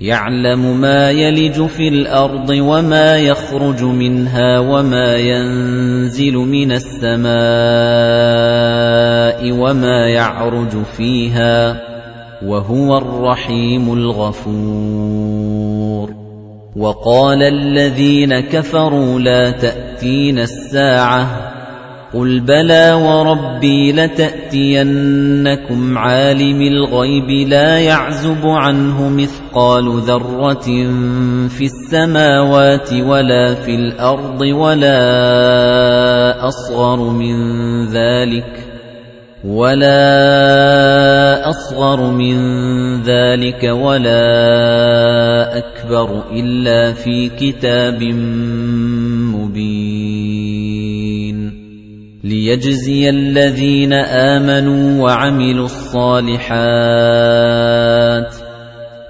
يَعْلَمُ مَا يَلِجُ فِي الْأَرْضِ وَمَا يَخْرُجُ مِنْهَا وَمَا يَنزِلُ مِنَ السَّمَاءِ وَمَا يَعْرُجُ فِيهَا وَهُوَ الرَّحِيمُ الْغَفُورُ. وَقَالَ الَّذِينَ كَفَرُوا لَا تَأْتِينَا السَّاعَةُ قُلْ بَلَى وَرَبِّي لَتَأْتِيَنَّكُمْ عَالِمِ الْغَيْبِ لَا يَعْزُبُ عَنْهُ مِثْقَالُ ذَرَّةٍ فِي السَّمَاوَاتِ وَلَا فِي الْأَرْضِ وَلَا أَصْغَرُ مِنْ ذَلِكَ وَلَا أَصْغَرُ مِنْ ذَلِكَ وَلَا أَكْبَرُ إِلَّا فِي كِتَابٍ مُبِينٍ لِيَجْزِيَ الَّذِينَ آمَنُوا وَعَمِلُوا الصَّالِحَاتِ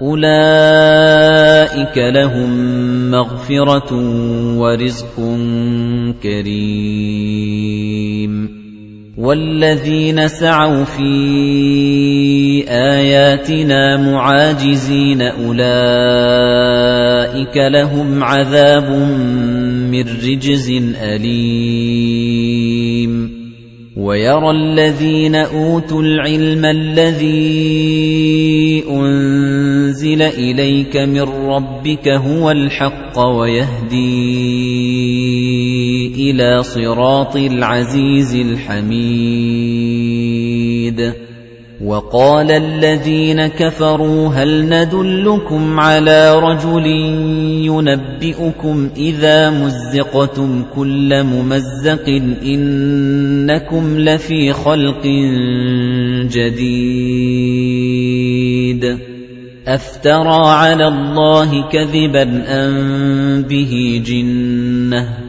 أُولَئِكَ لَهُم مَّغْفِرَةٌ وَرِزْقٌ كَرِيمٌ. وَالَّذِينَ سَعَوْا فِي آيَاتِنَا مُعَاجِزِينَ أُولَئِكَ لَهُمْ عَذَابٌ مِّن رِّجْزٍ أَلِيمٌ. وَيَرَى الَّذِينَ أُوتُوا الْعِلْمَ الَّذِي أُنزِلَ إِلَيْكَ مِن رَّبِّكَ هُوَ الْحَقَّ وَيَهْدِي إِلَى صِرَاطِ الْعَزِيزِ الْحَمِيدِ. وَقَالَ الَّذِينَ كَفَرُوا هَلْ نَدُلُّكُمْ عَلَى رَجُلٍ يُنَبِّئُكُمْ إِذَا مُزِّقْتُمْ كُلَّ مُمَزَّقٍ إِنَّكُمْ لَفِي خَلْقٍ جَدِيدٍ أَفْتَرَىٰ عَلَى اللَّهِ كَذِبًا أَم بِهِ جِنَّةٌ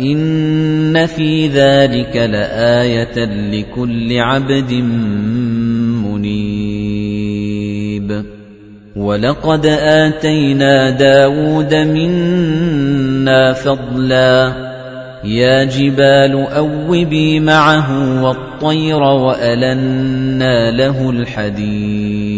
إِنَّ فِي ذَلِكَ لَآيَةً لِكُلِّ عَبْدٍ مُنِيبٍ وَلَقَدْ آتَيْنَا دَاوُودَ مِنَّا فَضْلًا يَا جِبَالُ أَوِّبِي مَعَهُ وَالطَّيْرَ وَأَلَنَّا لَهُ الْحَدِيدَ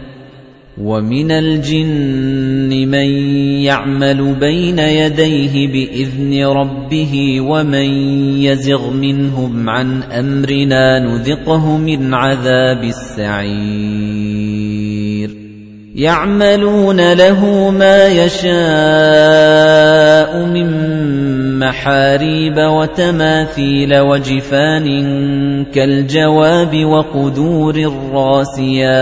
وَمِنَ الْجِنِّ مَن يَعْمَلُ بَيْنَ يَدَيْهِ بِإِذْنِ رَبِّهِ وَمَن يَزِغْ مِنْهُمْ عَنْ أَمْرِنَا نُذِقْهُ مِنْ عَذَابِ السَّعِيرِ. يَعْمَلُونَ لَهُ مَا يَشَاءُ مِن مَّحَارِيبَ وَتَمَاثِيلَ وَجِفَانٍ كَالْجَوَابِ وَقُدُورٍ رَّاسِيَاتٍ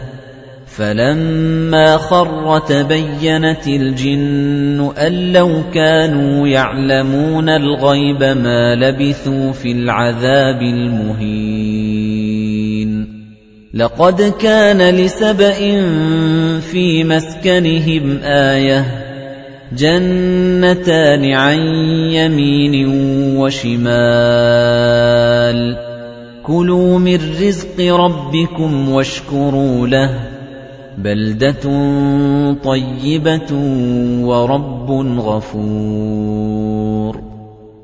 فَلَمَّا خَرَّ تَبَيَّنَتِ الْجِنُّ أَن لَّوْ كَانُوا يَعْلَمُونَ الْغَيْبَ مَا لَبِثُوا فِي الْعَذَابِ الْمُهِينِ لقد كان لسبإ في مسكنهم آية جنتان عن يمين وشمال كلوا من رزق ربكم واشكروا له بلدة طيبة ورب غفور.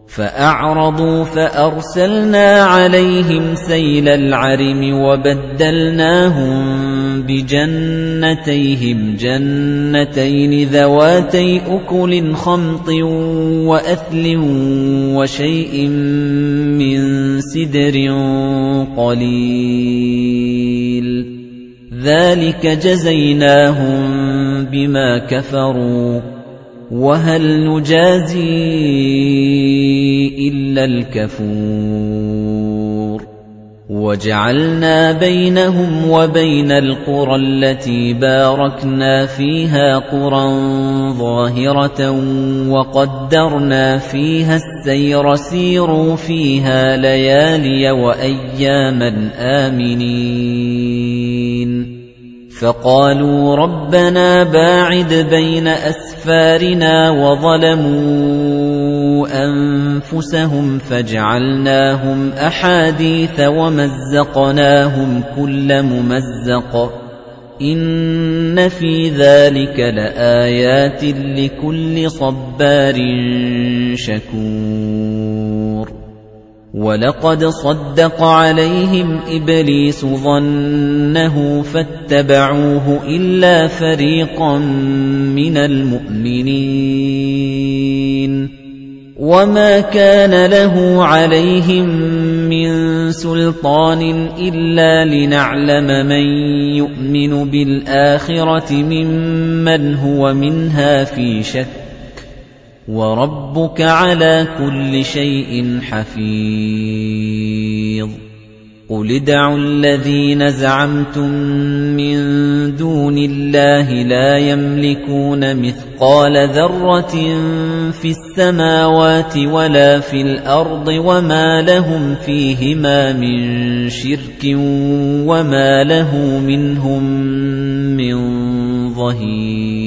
فأعرضوا فأرسلنا عليهم سيل العرم وبدلناهم بجنتيهم جنتين ذواتي أكل خمط وأثل وشيء من سدر قليل. ذلك جزيناهم بما كفروا وهل نجازي إلا الكفور وجعلنا بينهم وبين القرى التي باركنا فيها قرى ظاهرة وقدرنا فيها السير سيروا فيها ليالي وأياما آمنين فقالوا ربنا باعد بين أسفارنا وظلموا أنفسهم فجعلناهم أحاديث ومزقناهم كل ممزق إن في ذلك لآيات لكل صبار شكور وَلَقَدْ صَدَّقَ عَلَيْهِمْ إِبْلِيسُ ظَنَّهُ فَاتَّبَعُوهُ إِلَّا فَرِيقًا مِنَ الْمُؤْمِنِينَ وَمَا كَانَ لَهُ عَلَيْهِمْ مِنْ سُلْطَانٍ إِلَّا لِنَعْلَمَ مَنْ يُؤْمِنُ بِالْآخِرَةِ مِمَّنْ هُوَ مِنْهَا فِي شَكٍّ وَرَبُّكَ عَلَى كُلِّ شَيْءٍ حَفِيظٌ. قُلِ ادْعُوا الَّذِينَ زَعَمْتُم مِّن دُونِ اللَّهِ لَا يَمْلِكُونَ مِثْقَالَ ذَرَّةٍ فِي السَّمَاوَاتِ وَلَا فِي الْأَرْضِ وَمَا لَهُمْ فِيهِمَا مِن شِرْكٍ وَمَا لَهُ مِنْهُم مِّن ظَهِيرٍ.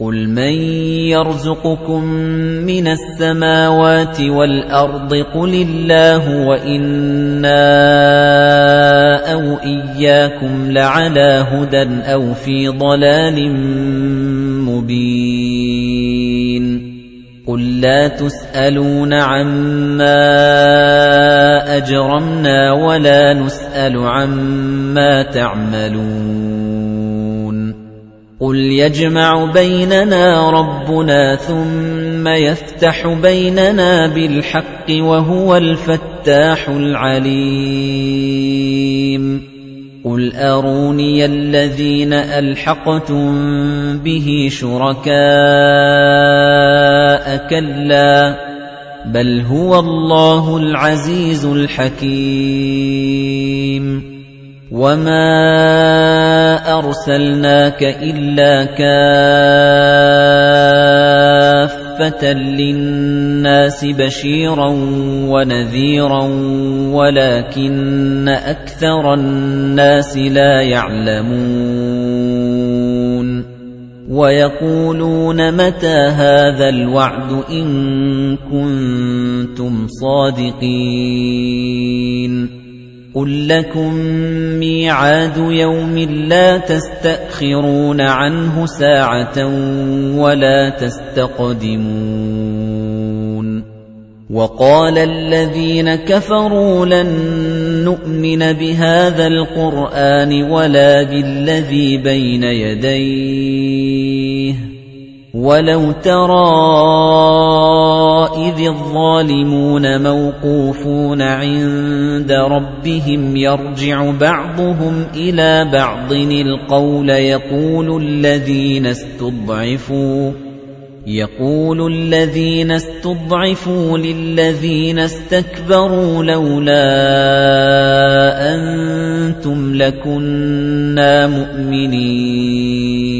قُلْ مَن يَرْزُقُكُم مِّنَ السَّمَاوَاتِ وَالْأَرْضِ قُلِ اللَّهُ وَإِنَّا أَوْ إِيَّاكُمْ لَعَلَى هُدًى أَوْ فِي ضَلَالٍ مُّبِينٍ قُل لَّا تُسْأَلُونَ عَمَّا أَجْرَمْنَا وَلَا نُسْأَلُ عَمَّا تَعْمَلُونَ قُلْ يَجْمَعُ بَيْنَنَا رَبُّنَا ثُمَّ يَفْتَحُ بَيْنَنَا بِالْحَقِّ وَهُوَ الْفَتَّاحُ الْعَلِيمُ قُلْ أَرُونِيَ الَّذِينَ أَلْحَقْتُم بِهِ شُرَكَاءَ كَلَّا بَلْ هُوَ اللَّهُ الْعَزِيزُ الْحَكِيمُ وَمَا أَرْسَلْنَاكَ إِلَّا كَافَّةً لِّلنَّاسِ بَشِيرًا وَنَذِيرًا وَلَكِنَّ أَكْثَرَ النَّاسِ لَا يَعْلَمُونَ وَيَقُولُونَ مَتَى هَذَا الْوَعْدُ إِن كُنتُمْ صَادِقِينَ قُل لَّكُم مِّيعَادُ يَوْمٍ لَّا تَسْتَأْخِرُونَ عَنْهُ سَاعَةً وَلَا تَسْتَقْدِمُونَ وَقَالَ الَّذِينَ كَفَرُوا لَن نُّؤْمِنَ بِهَذَا الْقُرْآنِ وَلَا بِالَّذِي بَيْنَ يَدَيْهِ وَلَوْ تَرَىٰ إِذِ الظَّالِمُونَ مَوْقُوفُونَ عِندَ رَبِّهِمْ يَرْجِعُ بَعْضُهُمْ إِلَى بَعْضٍ الْقَوْلَ يَقُولُ الَّذِينَ اسْتُضْعِفُوا يَقُولُ الَّذِينَ اسْتُضْعِفُوا لِلَّذِينَ اسْتَكْبَرُوا لَوْلَا أَنتُمْ لَكُنَّا مُؤْمِنِينَ.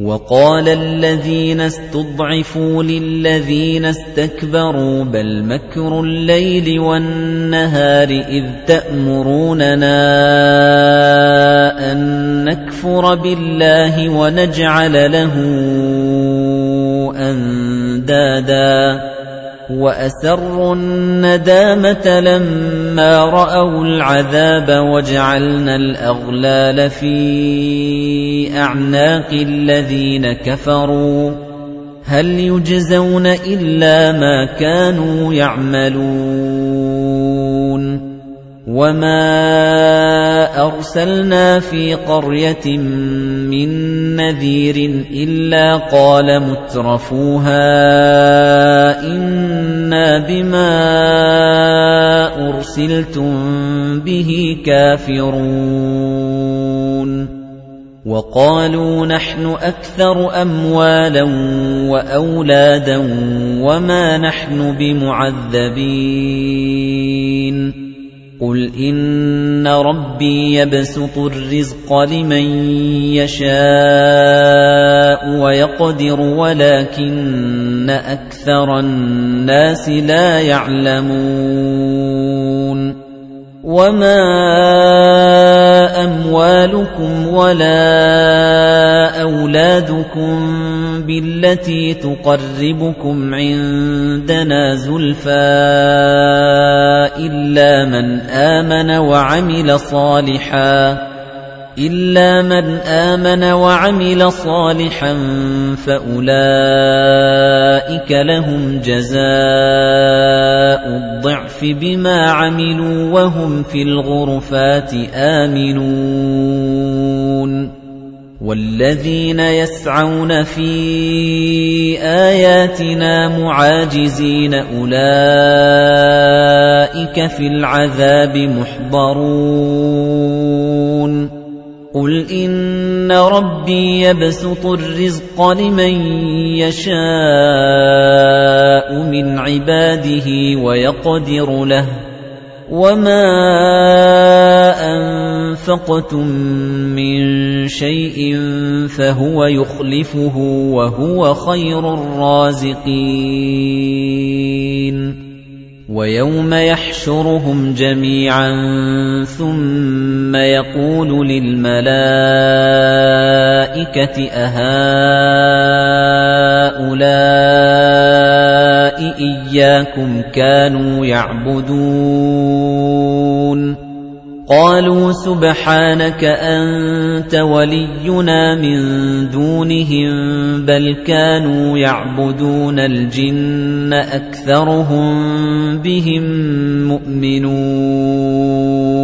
وَقَالَ الَّذِينَ اسْتُضْعِفُوا لِلَّذِينَ اسْتَكْبَرُوا بَلْ مَكْرُ اللَّيْلِ وَالنَّهَارِ إِذْ تَأْمُرُونَنَا أَن نَّكْفُرَ بِاللَّهِ وَنَجْعَلَ لَهُ أَندَادًا وَأَسَرُّوا النَّدَامَةَ لَمَّا رَأَوُا الْعَذَابَ وَجَعَلْنَا الْأَغْلَالَ فِي أَعْنَاقِ الَّذِينَ كَفَرُوا. هَلْ يُجْزَوْنَ إِلَّا مَا كَانُوا يَعْمَلُونَ؟ وَمَا أَرْسَلْنَا فِي قَرْيَةٍ مِّن نَّذِيرٍ إِلَّا قَالَ مُتْرَفُوهَا إِنَّا بِمَا أُرْسِلْتُم بِهِ كَافِرُونَ وَقَالُوا نَحْنُ أَكْثَرُ أَمْوَالًا وَأَوْلَادًا وَمَا نَحْنُ بِمُعَذَّبِينَ قُلْ إِنَّ رَبِّي يَبْسُطُ الرِّزْقَ لِمَن يَشَاءُ وَيَقْدِرُ وَلَكِنَّ أَكْثَرَ النَّاسِ لَا يَعْلَمُونَ وَمَا أَمْوَالُكُمْ وَلَا أَوْلَادُكُمْ بِالَّتِي تُقَرِّبُكُمْ عِندَنَا زُلْفَىٰ إِلَّا مَنْ آمَنَ وَعَمِلَ صَالِحًا إِلَّا مَنْ آمَنَ وَعَمِلَ صَالِحًا فَأُولَئِكَ لَهُمْ جَزَاءُ الضِّعْفِ بِمَا عَمِلُوا وَهُمْ فِي الْغُرُفَاتِ آمِنُونَ وَالَّذِينَ يَسْعَوْنَ فِي آيَاتِنَا مُعَاجِزِينَ أُولَئِكَ فِي الْعَذَابِ مُحْضَرُونَ قُلْ إِنَّ رَبِّي يَبْسُطُ الرِّزْقَ لِمَن يَشَاءُ مِنْ عِبَادِهِ وَيَقْدِرُ لَهُ وَمَا أَنفَقْتُم مِّن شَيْءٍ فَهُوَ يُخْلِفُهُ وَهُوَ خَيْرُ الرَّازِقِينَ وَيَوْمَ يَحْشُرُهُمْ جَمِيعًا ثُمَّ يَقُولُ لِلْمَلَائِكَةِ أَهَٰؤُلَاءِ إِيَّاكُمْ كَانُوا يَعْبُدُونَ قَالُوا سُبْحَانَكَ أَنتَ وَلِيُّنَا مِن دُونِهِم بَلْ كَانُوا يَعْبُدُونَ الْجِنَّ أَكْثَرُهُم بِهِم مُّؤْمِنُونَ.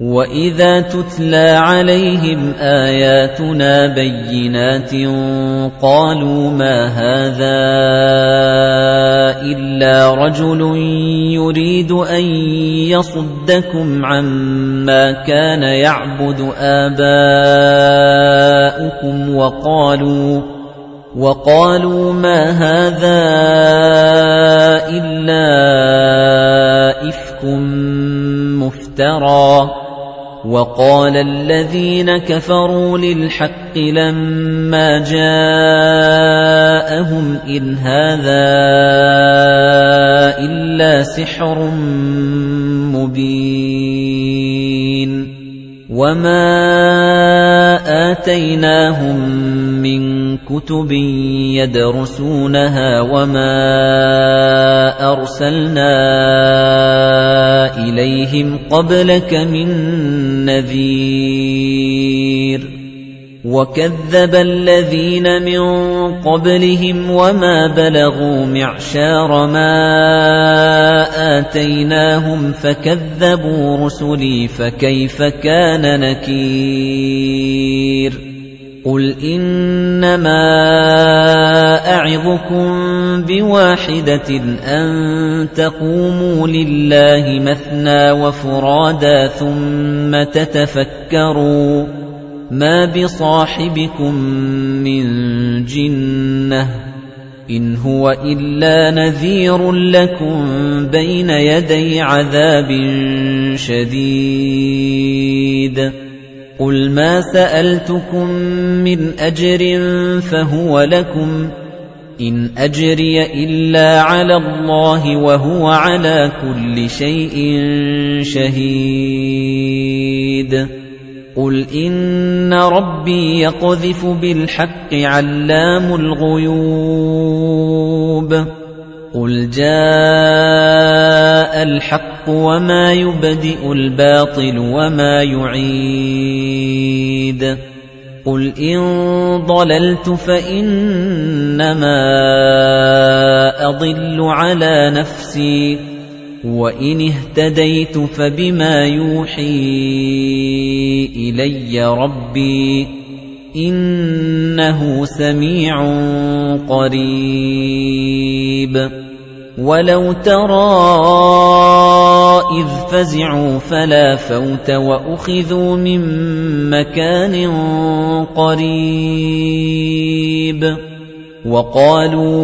وَإِذَا تُتْلَى عَلَيْهِمْ آيَاتُنَا بَيِّنَاتٍ قَالُوا مَا هَذَا إِلَّا رَجُلٌ يُرِيدُ أَن يَصُدَّكُمْ عَمَّا كَانَ يَعْبُدُ آبَاؤُكُمْ وَقَالُوا وَقَالُوا مَا هَذَا إِلَّا إِفْكٌ مُفْتَرًى وَقَالَ الَّذِينَ كَفَرُوا لِلْحَقِّ لَمَّا جَاءَهُمْ إِنْ هَذَا إِلَّا سِحْرٌ مُبِينٌ وَمَا آتَيْنَاهُم كُتُبٍ يَدْرُسُونَهَا وَمَا أَرْسَلْنَا إِلَيْهِمْ قَبْلَكَ مِن نَّذِيرٍ وَكَذَّبَ الَّذِينَ مِن قَبْلِهِمْ وَمَا بَلَغُوا مِعْشَارَ مَا آتَيْنَاهُمْ فَكَذَّبُوا رُسُلِي فَكَيْفَ كَانَ نَكِيرِ قُلْ إِنَّمَا أَعِظُكُم بِوَاحِدَةٍ أَن تَقُومُوا لِلَّهِ مَثْنَىٰ وَفُرَادَىٰ ثُمَّ تَتَفَكَّرُوا مَا بِصَاحِبِكُم مِّن جِنَّةٍ إِنْ هُوَ إِلَّا نَذِيرٌ لَّكُم بَيْنَ يَدَيْ عَذَابٍ شَدِيدٍ قُلْ مَا سَأَلْتُكُم مِّنْ أَجْرٍ فَهُوَ لَكُمْ إِنْ أَجْرِيَ إِلَّا عَلَى اللَّهِ وَهُوَ عَلَى كُلِّ شَيْءٍ شَهِيدٌ قُلْ إِنَّ رَبِّي يَقْذِفُ بِالْحَقِّ عَلَّامُ الْغُيُوبِ قُلْ جَاءَ الْحَقُّ وَمَا يُبْدِئُ الْبَاطِلُ وَمَا يُعِيدُ قُلْ إِن ضَلَلْتُ فَإِنَّمَا أَضِلُّ عَلَى نَفْسِي وَإِنِ اهْتَدَيْتُ فَبِمَا يُوحِي إِلَيَّ رَبِّي إِنَّهُ سَمِيعٌ قَرِيبٌ وَلَوْ تَرَىٰ إِذْ فَزِعُوا فَلَا فَوْتَ وَأُخِذُوا مِن مَّكَانٍ قَرِيبٍ وَقَالُوا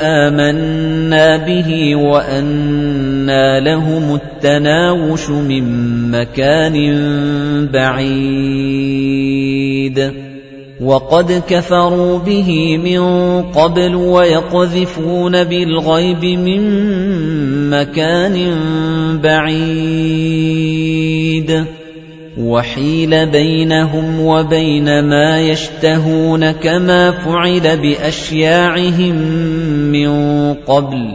آمَنَّا بِهِ وَأَنَّىٰ لَهُمُ التَّنَاوُشُ مِن مَّكَانٍ بَعِيدٍ وَقَدْ كَفَرُوا بِهِ مِن قَبْلُ وَيَقْذِفُونَ بِالْغَيْبِ مِن مَّكَانٍ بَعِيدٍ. وَحِيلَ بَيْنَهُمْ وَبَيْنَ مَا يَشْتَهُونَ كَمَا فُعِلَ بِأَشْيَاعِهِم مِّن قَبْلُ.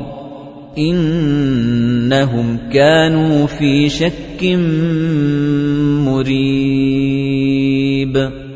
إِنَّهُمْ كَانُوا فِي شَكٍّ مُّرِيبٍ.